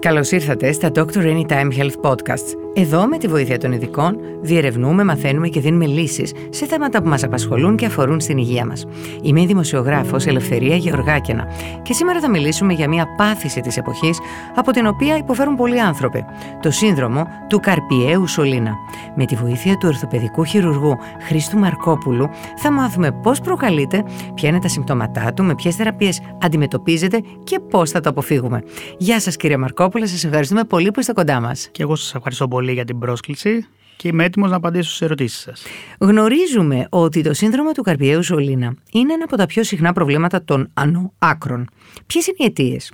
Καλώ ήρθατε στα Doctor Anytime Health Podcasts. Εδώ, με τη βοήθεια των ειδικών, διερευνούμε, μαθαίνουμε και δίνουμε λύσεις σε θέματα που μας απασχολούν και αφορούν στην υγεία μας. Είμαι η δημοσιογράφος Ελευθερία Γεωργάκαινα και σήμερα θα μιλήσουμε για μια πάθηση της εποχής από την οποία υποφέρουν πολλοί άνθρωποι. Το σύνδρομο του Καρπιαίου Σολίνα. Με τη βοήθεια του ορθοπαιδικού χειρουργού Χρήστου Μαρκόπουλου θα μάθουμε πώς προκαλείται, ποια είναι τα συμπτώματά του, με ποιες θεραπείες αντιμετωπίζεται και πώς θα το αποφύγουμε. Γεια σας, κύριε Μαρκόπουλο. Σας ευχαριστούμε πολύ που είστε κοντά μας. Και εγώ σας ευχαριστώ πολύ για την πρόσκληση και είμαι έτοιμος να απαντήσω στις ερωτήσεις σας. Γνωρίζουμε ότι το σύνδρομο του Καρπιαίου Σολίνα είναι ένα από τα πιο συχνά προβλήματα των άκρων. Ποιες είναι οι αιτίες;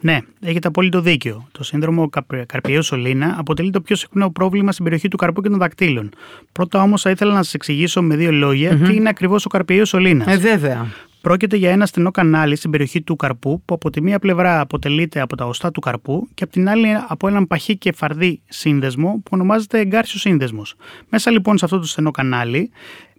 Ναι, έχετε απόλυτο δίκιο. Το σύνδρομο Καρπιαίου Σολίνα αποτελεί το πιο συχνό πρόβλημα στην περιοχή του καρπού και των δακτύλων. Πρώτα όμως θα ήθελα να σας εξηγήσω με δύο τι είναι ακριβώς ο Καρπιαίο Σολίνας. Ε, βέβαια. Πρόκειται για ένα στενό κανάλι στην περιοχή του καρπού που από τη μία πλευρά αποτελείται από τα οστά του καρπού και από την άλλη από έναν παχύ και φαρδί σύνδεσμο που ονομάζεται εγκάρσιος σύνδεσμος. Μέσα λοιπόν σε αυτό το στενό κανάλι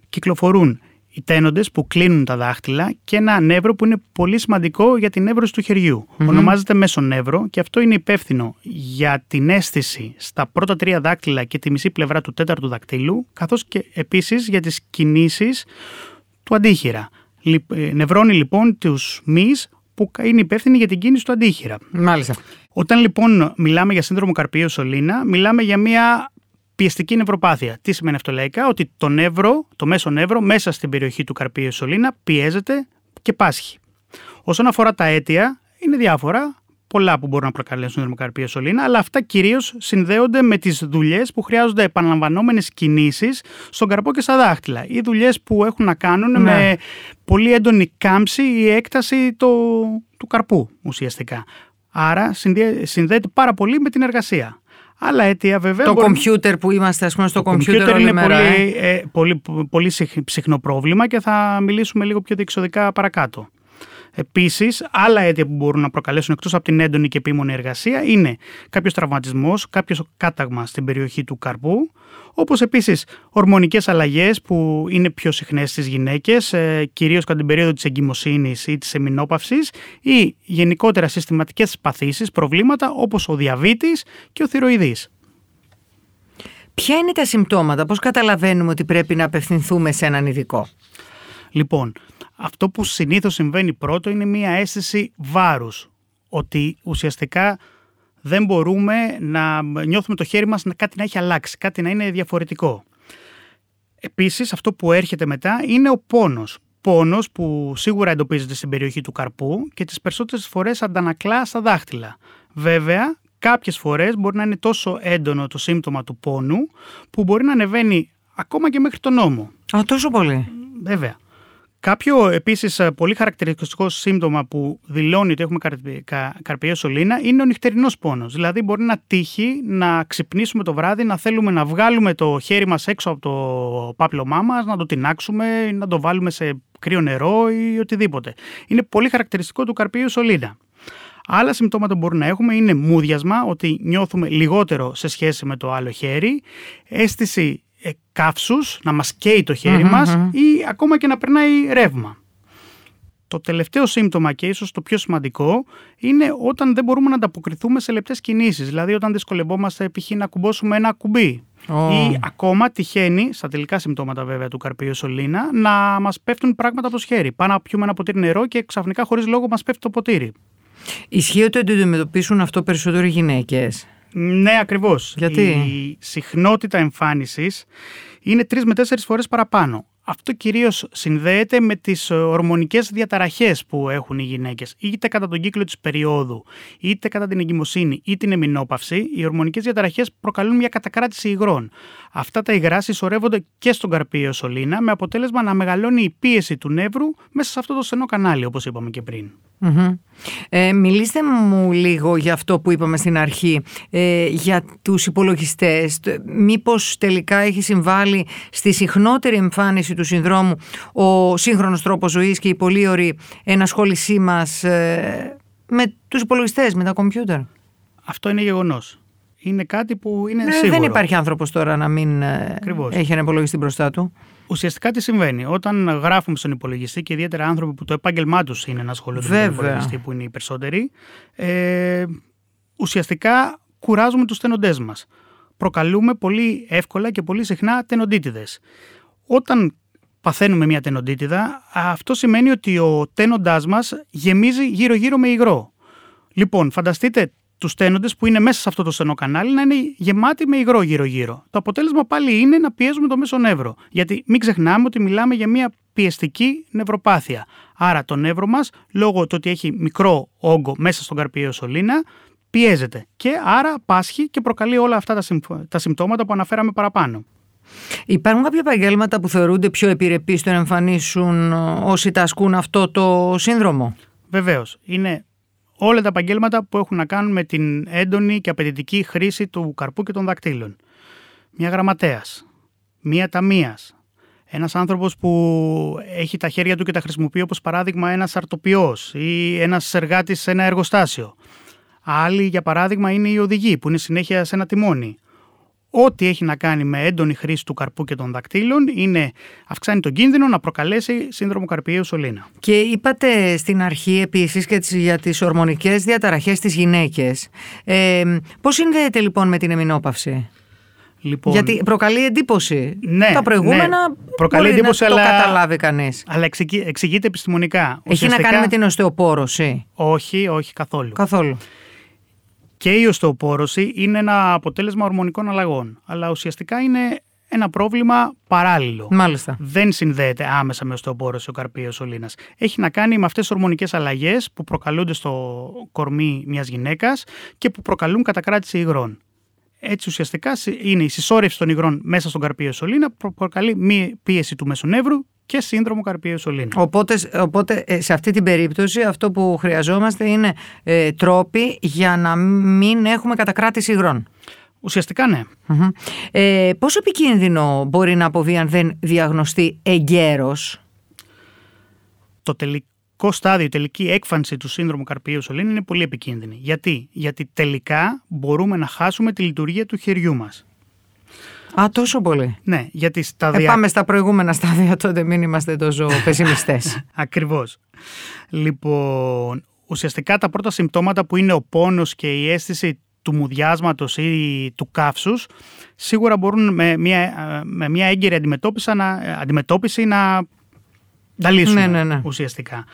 κυκλοφορούν οι τένοντες που κλείνουν τα δάχτυλα και ένα νεύρο που είναι πολύ σημαντικό για την εύρωση του χεριού. Mm-hmm. Ονομάζεται νεύρο και αυτό είναι υπεύθυνο για την αίσθηση στα πρώτα τρία δάκτυλα και τη μισή πλευρά του τέταρτου δακτύλου καθώς και επίσης για τις κινήσεις του αντίχειρα. Ε, νευρώνει λοιπόν τους μυς που είναι υπεύθυνοι για την κίνηση του αντίχειρα. Μάλιστα. Όταν λοιπόν μιλάμε για σύνδρομο καρπίου σωλήνα, μιλάμε για μια πιεστική νευροπάθεια. Τι σημαίνει αυτό λαϊκά, ότι το νεύρο, το μέσο νεύρο μέσα στην περιοχή του καρπίου σωλήνα πιέζεται και πάσχει. Όσον αφορά τα αίτια, είναι διάφορα πολλά που μπορούν να προκαλέσουν θερμοκαρπία σωλήνα, αλλά αυτά κυρίως συνδέονται με τις δουλειές που χρειάζονται επαναλαμβανόμενες κινήσεις στον καρπό και στα δάχτυλα. Ή δουλειές που έχουν να κάνουν ναι. με πολύ έντονη κάμψη ή έκταση το, του καρπού ουσιαστικά. Άρα συνδέεται πάρα πολύ με την εργασία. Άλλα αίτια βέβαια. Το κομπιούτερ που είμαστε, ας πούμε, στο κομπιούτερ όλη είναι μέρα. Πολύ, ε; ε, πολύ, πολύ συχνό πρόβλημα και θα μιλήσουμε λίγο πιο διεξοδικά παρακάτω. Επίσης, άλλα αίτια που μπορούν να προκαλέσουν εκτός από την έντονη και επίμονη εργασία είναι κάποιος τραυματισμός, κάποιος κάταγμα στην περιοχή του καρπού, όπως επίσης ορμονικές αλλαγές που είναι πιο συχνές στις γυναίκες, ε, κυρίως κατά την περίοδο της εγκυμοσύνης ή της εμινόπαυση, ή γενικότερα συστηματικές παθήσεις, προβλήματα όπως ο διαβήτης και ο θηροειδής. Ποια είναι τα συμπτώματα, πώς καταλαβαίνουμε ότι πρέπει να απευθυνθούμε σε έναν ειδικό; Λοιπόν, αυτό που συνήθως συμβαίνει πρώτο είναι μια αίσθηση βάρους. Ότι ουσιαστικά δεν μπορούμε να νιώθουμε το χέρι μας να κάτι να έχει αλλάξει, κάτι να είναι διαφορετικό. Επίσης αυτό που έρχεται μετά είναι ο πόνος. Πόνος που σίγουρα εντοπίζεται στην περιοχή του καρπού και τις περισσότερες φορές αντανακλά στα δάχτυλα. Βέβαια, κάποιες φορές μπορεί να είναι τόσο έντονο το σύμπτωμα του πόνου που μπορεί να ανεβαίνει ακόμα και μέχρι τον νόμο. Α, τόσο πολύ. Βέβαια. Κάποιο επίσης ε, πολύ χαρακτηριστικό σύμπτωμα που δηλώνει ότι έχουμε καρπιέ σωλήνα είναι ο νυχτερινός πόνος. Δηλαδή, μπορεί να τύχει να ξυπνήσουμε το βράδυ, να θέλουμε να βγάλουμε το χέρι μας έξω από το πάπλωμά μας, να το τεινάξουμε, να το βάλουμε σε κρύο νερό ή οτιδήποτε. Είναι πολύ χαρακτηριστικό του καρπίου σωλήνα. Άλλα συμπτώματα που μπορούμε να έχουμε είναι μούδιασμα, ότι νιώθουμε λιγότερο σε σχέση με το άλλο χέρι, αίσθηση ε, καύσους, να μας καίει το χέρι mm μας ή ακόμα και να περνάει ρεύμα. Το τελευταίο σύμπτωμα και ίσως το πιο σημαντικό είναι όταν δεν μπορούμε να ανταποκριθούμε σε λεπτές κινήσεις. Δηλαδή όταν δυσκολευόμαστε π.χ. να κουμπώσουμε ένα κουμπί. Ή ακόμα τυχαίνει, στα τελικά συμπτώματα βέβαια του καρπίου σωλήνα, να μας πέφτουν πράγματα από το χέρι. Πάμε να πιούμε ένα ποτήρι νερό και ξαφνικά χωρίς λόγο μας πέφτει το ποτήρι. Ισχύει ότι αντιμετωπίσουν αυτό περισσότερο οι γυναίκες; Ναι, ακριβώς. Γιατί; Η συχνότητα εμφάνισης είναι τρεις με τέσσερις φορές παραπάνω. Αυτό κυρίως συνδέεται με τις ορμονικές διαταραχές που έχουν οι γυναίκες. Είτε κατά τον κύκλο της περίοδου, είτε κατά την εγκυμοσύνη ή την εμινόπαυση, οι ορμονικές διαταραχές προκαλούν μια κατακράτηση υγρών. Αυτά τα υγρά συσσωρεύονται και στον καρπίο σωλήνα, με αποτέλεσμα να μεγαλώνει η πίεση του νεύρου μέσα σε αυτό το στενό κανάλι, όπως είπαμε και πριν. Ε, μιλήστε μου λίγο για αυτό που είπαμε στην αρχή, ε, για τους υπολογιστές. Μήπως τελικά έχει συμβάλει στη συχνότερη εμφάνιση του συνδρόμου ο σύγχρονος τρόπος ζωής και η πολύ ωραία ενασχόλησή μας ε, με τους υπολογιστές, με τα κομπιούτερ; Αυτό είναι γεγονός. Είναι κάτι που είναι ναι, σίγουρο. Δεν υπάρχει άνθρωπος τώρα να μην ε, έχει ένα υπολογιστή μπροστά του. Ουσιαστικά τι συμβαίνει. Όταν γράφουμε στον υπολογιστή και ιδιαίτερα άνθρωποι που το επάγγελμά τους είναι να ασχολούνται με τον υπολογιστή που είναι οι περισσότεροι, ε, ουσιαστικά κουράζουμε τους τένοντές μας. Προκαλούμε πολύ εύκολα και πολύ συχνά τενοντίτιδες. Όταν παθαίνουμε μια τενοντίτιδα, αυτό σημαίνει ότι ο τένοντάς μας γεμίζει γύρω-γύρω με υγρό. Λοιπόν, φανταστείτε τους τένοντε που είναι μέσα σε αυτό το στενό κανάλι να είναι γεμάτοι με υγρό γύρω-γύρω. Το αποτέλεσμα πάλι είναι να πιέζουμε το μέσο νεύρο. Γιατί μην ξεχνάμε ότι μιλάμε για μια πιεστική νευροπάθεια. Άρα το νεύρο μας, λόγω του ότι έχει μικρό όγκο μέσα στον καρπιαίο σωλήνα, πιέζεται. Και άρα πάσχει και προκαλεί όλα αυτά τα, τα συμπτώματα που αναφέραμε παραπάνω. Υπάρχουν κάποια επαγγέλματα που θεωρούνται πιο επιρρεπείς στο να εμφανίσουν όσοι τα ασκούν αυτό το σύνδρομο; Βεβαίως. Είναι όλα τα επαγγέλματα που έχουν να κάνουν με την έντονη και απαιτητική χρήση του καρπού και των δακτύλων. Μια γραμματέας, μια ταμείας, ένας άνθρωπος που έχει τα χέρια του και τα χρησιμοποιεί όπως παράδειγμα ένας αρτοπιό ή ένας εργάτης σε ένα εργοστάσιο. Άλλοι, για παράδειγμα, είναι οι οδηγοί που είναι συνέχεια σε ένα τιμόνι ό,τι έχει να κάνει με έντονη χρήση του καρπού και των δακτύλων είναι, αυξάνει τον κίνδυνο να προκαλέσει σύνδρομο καρπιαίου σωλήνα. Και είπατε στην αρχή επίσης και για τις ορμονικές διαταραχές στις γυναίκες. Ε, πώς συνδέεται λοιπόν με την εμεινόπαυση; Λοιπόν, Γιατί προκαλεί εντύπωση. Ναι, Τα προηγούμενα ναι, προκαλεί μπορεί εντύπωση, να το αλλά, καταλάβει κανείς. Αλλά εξηγεί, εξηγείται επιστημονικά. Έχει να κάνει με την οστεοπόρωση. Όχι, όχι καθόλου. Καθόλου και η οστεοπόρωση είναι ένα αποτέλεσμα ορμονικών αλλαγών. Αλλά ουσιαστικά είναι ένα πρόβλημα παράλληλο. Μάλιστα. Δεν συνδέεται άμεσα με οστεοπόρωση ο καρπίος σωλήνα. Έχει να κάνει με αυτές τις ορμονικές αλλαγές που προκαλούνται στο κορμί μιας γυναίκας και που προκαλούν κατακράτηση υγρών. Έτσι ουσιαστικά είναι η συσσόρευση των υγρών μέσα στον καρπίος σωλήνα που προκαλεί μη πίεση του μεσονεύρου και σύνδρομο καρπίου σωλήνου. Οπότε, οπότε ε, σε αυτή την περίπτωση αυτό που χρειαζόμαστε είναι ε, τρόποι για να μην έχουμε κατακράτηση υγρών. Ουσιαστικά ναι. Ε, πόσο επικίνδυνο μπορεί να αποβεί αν δεν διαγνωστεί εγκαίρος; Το τελικό στάδιο, η τελική έκφανση του σύνδρομου καρπίου σωλήνου είναι πολύ επικίνδυνη. Γιατί; Γιατί τελικά μπορούμε να χάσουμε τη λειτουργία του χεριού μας. Α, τόσο πολύ. Ναι, γιατί σταδια... Ε, πάμε στα προηγούμενα στάδια τότε, μην είμαστε τόσο πεσημιστές. Ακριβώς. Λοιπόν, ουσιαστικά τα πρώτα συμπτώματα που είναι ο πόνος και η αίσθηση του μουδιάσματος ή του καύσους σίγουρα μπορούν με μια, με μια έγκαιρη αντιμετώπιση να, αντιμετώπιση να τα λύσουν ναι, ναι, ναι. ουσιαστικά.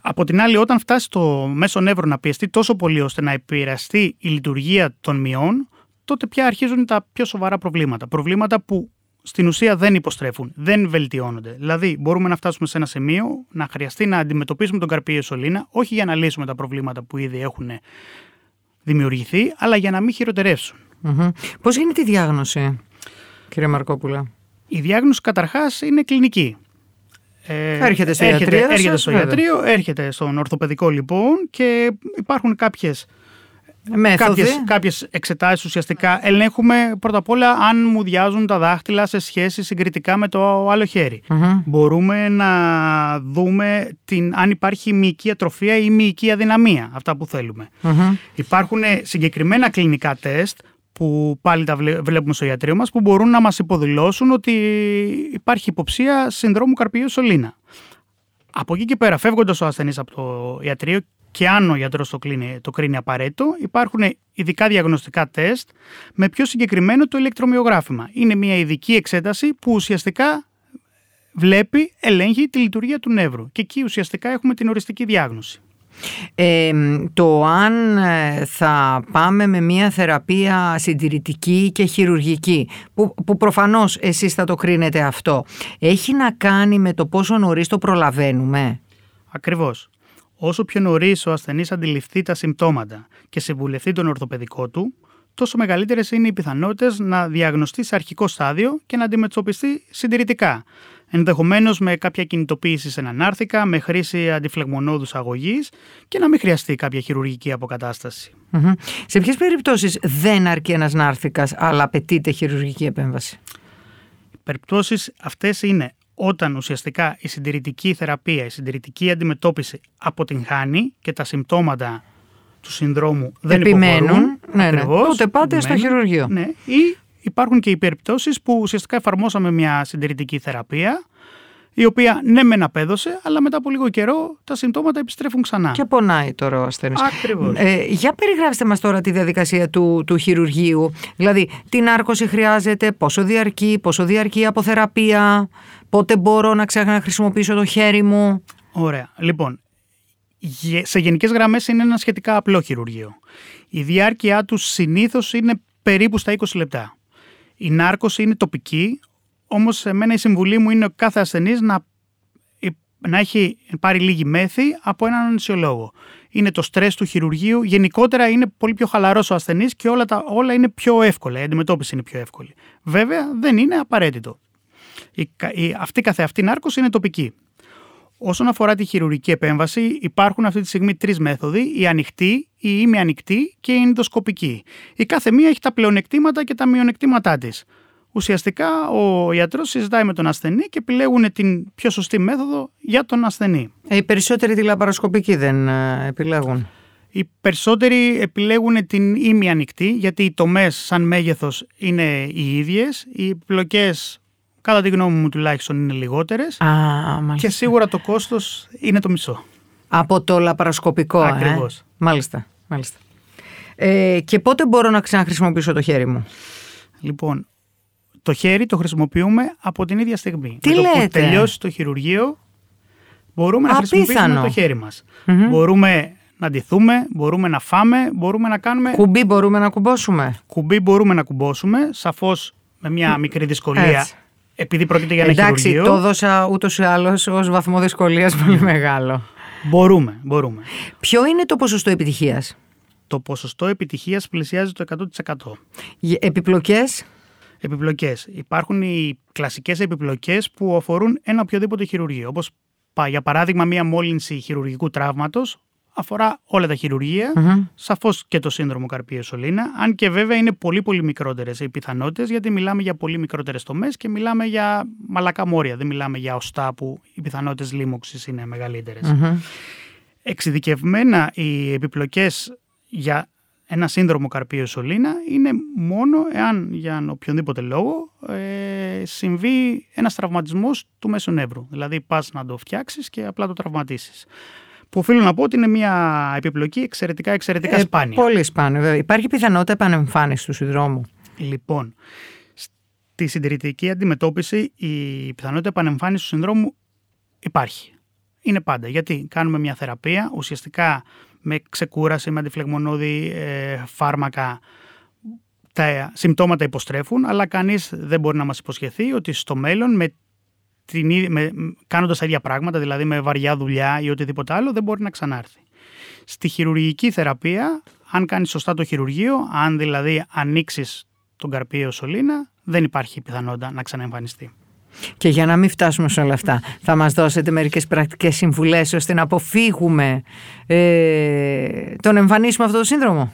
Από την άλλη, όταν φτάσει το μέσο νεύρο να πιεστεί τόσο πολύ ώστε να επηρεαστεί η λειτουργία των μειών, τότε πια αρχίζουν τα πιο σοβαρά προβλήματα. Προβλήματα που στην ουσία δεν υποστρέφουν, δεν βελτιώνονται. Δηλαδή, μπορούμε να φτάσουμε σε ένα σημείο να χρειαστεί να αντιμετωπίσουμε τον καρπίο σωλήνα, όχι για να λύσουμε τα προβλήματα που ήδη έχουν δημιουργηθεί, αλλά για να μην χειροτερεύσουν. Mm-hmm. Πώς γίνεται η διάγνωση, κύριε Μαρκόπουλα; Η διάγνωση καταρχάς είναι κλινική. Ε, έρχεται στο έρχεται, ιατρείο. Έρχεται στο ιατρείο, έρχεται στον ορθοπαιδικό λοιπόν και υπάρχουν κάποιες Κάποιες, κάποιες εξετάσεις ουσιαστικά ελέγχουμε πρώτα απ' όλα αν μου διάζουν τα δάχτυλα σε σχέση συγκριτικά με το άλλο Μπορούμε να δούμε την, αν υπάρχει μυϊκή ατροφία ή μυϊκή αδυναμία, αυτά που θελουμε Υπάρχουν συγκεκριμένα κλινικά τεστ που πάλι τα βλέπουμε στο ιατρείο μας που μπορούν να μας υποδηλώσουν ότι υπάρχει υποψία συνδρόμου καρπίου σωλήνα. Από εκεί και πέρα, φεύγοντας ο ασθενής από το ιατρείο και αν ο γιατρός το, το κρίνει απαραίτητο, υπάρχουν ειδικά διαγνωστικά τεστ με πιο συγκεκριμένο το ηλεκτρομοιογράφημα. Είναι μια ειδική εξέταση που ουσιαστικά βλέπει, ελέγχει τη λειτουργία του νεύρου. Και εκεί ουσιαστικά έχουμε την οριστική διάγνωση. Ε, το αν ε, θα πάμε με μια θεραπεία συντηρητική και χειρουργική που, που προφανώς εσείς θα το κρίνετε αυτό έχει να κάνει με το πόσο νωρίς το προλαβαίνουμε; Ακριβώς Όσο πιο νωρίς ο ασθενής αντιληφθεί τα συμπτώματα και συμβουλευτεί τον ορθοπαιδικό του, τόσο μεγαλύτερες είναι οι πιθανότητες να διαγνωστεί σε αρχικό στάδιο και να αντιμετωπιστεί συντηρητικά. Ενδεχομένως με κάποια κινητοποίηση σε έναν άρθικα, με χρήση αντιφλεγμονώδου αγωγής και να μην χρειαστεί κάποια χειρουργική Σε ποιες περιπτώσεις δεν αρκεί ένας νάρθικα, αλλά απαιτείται χειρουργική επέμβαση; Οι περιπτώσεις αυτές είναι όταν ουσιαστικά η συντηρητική θεραπεία, η συντηρητική αντιμετώπιση αποτυγχάνει και τα συμπτώματα του συνδρόμου δεν Επιμένουν, υποχωρούν. Ναι, ναι. Τότε πάτε στο χειρουργείο. Ναι. Ή υπάρχουν και οι περιπτώσεις που ουσιαστικά εφαρμόσαμε μια συντηρητική θεραπεία η οποία ναι μεν απέδωσε, αλλά μετά από λίγο καιρό τα συμπτώματα επιστρέφουν ξανά. Και πονάει τώρα ο ασθενής. Ακριβώς. Ε, για περιγράψτε μας τώρα τη διαδικασία του, του χειρουργείου. Δηλαδή, τι νάρκωση χρειάζεται, πόσο διαρκεί, πόσο διαρκεί η αποθεραπεία, πότε μπορώ να ξαναχρησιμοποιήσω το χέρι μου. Ωραία. Λοιπόν, σε γενικές γραμμές είναι ένα σχετικά απλό χειρουργείο. Η διάρκεια του συνήθως είναι περίπου στα 20 λεπτά. Η νάρκωση είναι τοπική, όμως σε μένα η συμβουλή μου είναι ο κάθε ασθενής να, να έχει πάρει λίγη μέθη από έναν ανησιολόγο. Είναι το στρες του χειρουργείου. Γενικότερα είναι πολύ πιο χαλαρός ο ασθενής και όλα, τα, όλα είναι πιο εύκολα. Η αντιμετώπιση είναι πιο εύκολη. Βέβαια δεν είναι απαραίτητο. Η, η, αυτή καθεαυτή νάρκωση είναι τοπική. Όσον αφορά τη χειρουργική επέμβαση, υπάρχουν αυτή τη στιγμή τρεις μέθοδοι: η ανοιχτή, η ημιανοιχτή και η ενδοσκοπική. Η κάθε μία έχει τα πλεονεκτήματα και τα μειονεκτήματά της. Ουσιαστικά ο ιατρός συζητάει με τον ασθενή και επιλέγουν την πιο σωστή μέθοδο για τον ασθενή. Ε, οι περισσότεροι τη λαπαροσκοπική δεν ε, επιλέγουν. Οι περισσότεροι επιλέγουν την ημιανοιχτή γιατί οι τομές σαν μέγεθος είναι οι ίδιες, οι πλοκές κατά τη γνώμη μου τουλάχιστον είναι λιγότερες και σίγουρα το κόστος είναι το μισό. Από το λαπαροσκοπικό, ε; Ακριβώς. Ε; Μάλιστα, μάλιστα. Ε, και πότε μπορώ να ξαναχρησιμοποιήσω το χέρι μου; Λοιπόν, το χέρι το χρησιμοποιούμε από την ίδια στιγμή. Τι Με λέτε; το που τελειώσει το χειρουργείο μπορούμε να Απίθανο. χρησιμοποιήσουμε το χέρι μας. Μπορούμε να ντυθούμε, μπορούμε να φάμε, μπορούμε να κάνουμε... Κουμπί μπορούμε να κουμπώσουμε; Κουμπί μπορούμε να κουμπώσουμε, σαφώς με μια μικρή δυσκολία Έτσι. επειδή πρόκειται για ένα Εντάξει, χειρουργείο. το έδωσα ούτως ή άλλως ως βαθμό δυσκολίας πολύ μεγάλο. Μπορούμε, μπορούμε. Ποιο είναι το ποσοστό επιτυχίας, Το ποσοστό επιτυχίας πλησιάζει το 100%. Επιπλοκές; Επιπλοκές. Υπάρχουν οι κλασικές επιπλοκές που αφορούν ένα οποιοδήποτε χειρουργείο. Όπως πα- για παράδειγμα μια μόλυνση χειρουργικού τραύματος αφορά όλα τα χειρουργεία, σαφώς και το σύνδρομο καρπίου σωλήνα, αν και βέβαια είναι πολύ πολύ μικρότερες οι πιθανότητες γιατί μιλάμε για πολύ μικρότερες τομές και μιλάμε για μαλακά μόρια, δεν μιλάμε για οστά που οι πιθανότητες λίμωξης είναι μεγαλύτερες. Εξειδικευμένα οι επιπλοκές για ένα σύνδρομο καρπίου σωλήνα είναι μόνο εάν για οποιονδήποτε λόγο ε, συμβεί ένας τραυματισμός του μέσου νεύρου. Δηλαδή πας να το φτιάξεις και απλά το τραυματίσεις. Που οφείλω να πω ότι είναι μια επιπλοκή εξαιρετικά εξαιρετικά σπάνια. Ε, Πολύ σπάνιο, βέβαια. Υπάρχει πιθανότητα επανεμφάνισης του συνδρόμου. Λοιπόν, στη συντηρητική αντιμετώπιση η πιθανότητα επανεμφάνισης του συνδρόμου υπάρχει. Είναι πάντα. Γιατί κάνουμε μια θεραπεία, ουσιαστικά με ξεκούραση, με αντιφλεγμονώδη ε, φάρμακα, τα συμπτώματα υποστρέφουν, αλλά κανείς δεν μπορεί να μας υποσχεθεί ότι στο μέλλον με την, ίδια- με, κάνοντας τα ίδια πράγματα, δηλαδή με βαριά δουλειά ή οτιδήποτε άλλο, δεν μπορεί να ξανάρθει. Στη χειρουργική θεραπεία, αν κάνεις σωστά το χειρουργείο, αν δηλαδή ανοίξεις τον καρπίο σωλήνα, δεν υπάρχει πιθανότητα να ξαναεμφανιστεί. Και για να μην φτάσουμε σε όλα αυτά, θα μας δώσετε μερικές πρακτικές συμβουλές ώστε να αποφύγουμε ε, τον εμφανίσουμε αυτό το σύνδρομο;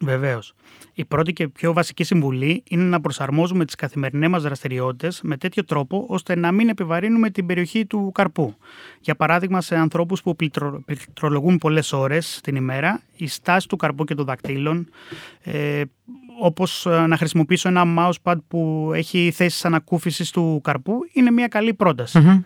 Βεβαίως. Η πρώτη και πιο βασική συμβουλή είναι να προσαρμόζουμε τις καθημερινές μας δραστηριότητες με τέτοιο τρόπο ώστε να μην επιβαρύνουμε την περιοχή του καρπού. Για παράδειγμα, σε ανθρώπους που πληκτρο- πληκτρολογούν πολλές ώρες την ημέρα, η στάση του καρπού και των δακτύλων, ε, όπως να χρησιμοποιήσω ένα mousepad που έχει θέσεις ανακούφισης του καρπού, είναι μια καλή πρόταση.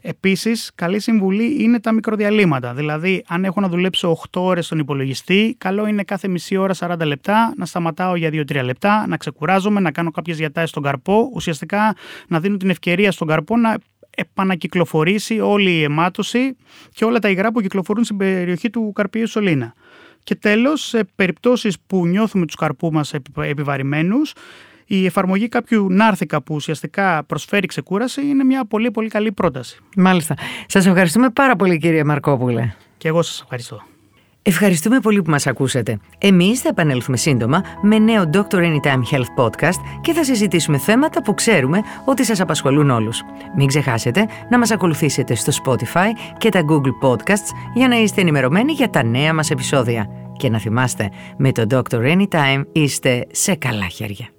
Επίσης, καλή συμβουλή είναι τα μικροδιαλύματα. Δηλαδή, αν έχω να δουλέψω 8 ώρες στον υπολογιστή, καλό είναι κάθε μισή ώρα 40 λεπτά να σταματάω για 2-3 λεπτά, να ξεκουράζομαι, να κάνω κάποιες διατάσεις στον καρπό. Ουσιαστικά να δίνω την ευκαιρία στον καρπό να επανακυκλοφορήσει όλη η αιμάτωση και όλα τα υγρά που κυκλοφορούν στην περιοχή του καρπίου σωλήνα. Και τέλος, σε περιπτώσεις που νιώθουμε τους καρπού μας επι- επιβαρημένους, η εφαρμογή κάποιου νάρθηκα που ουσιαστικά προσφέρει ξεκούραση είναι μια πολύ πολύ καλή πρόταση. Μάλιστα. Σας ευχαριστούμε πάρα πολύ κύριε Μαρκόπουλε. Και εγώ σας ευχαριστώ. Ευχαριστούμε πολύ που μας ακούσατε. Εμείς θα επανέλθουμε σύντομα με νέο Dr. Anytime Health Podcast και θα συζητήσουμε θέματα που ξέρουμε ότι σας απασχολούν όλους. Μην ξεχάσετε να μας ακολουθήσετε στο Spotify και τα Google Podcasts για να είστε ενημερωμένοι για τα νέα μας επεισόδια. Και να θυμάστε, με το Dr. Anytime είστε σε καλά χέρια.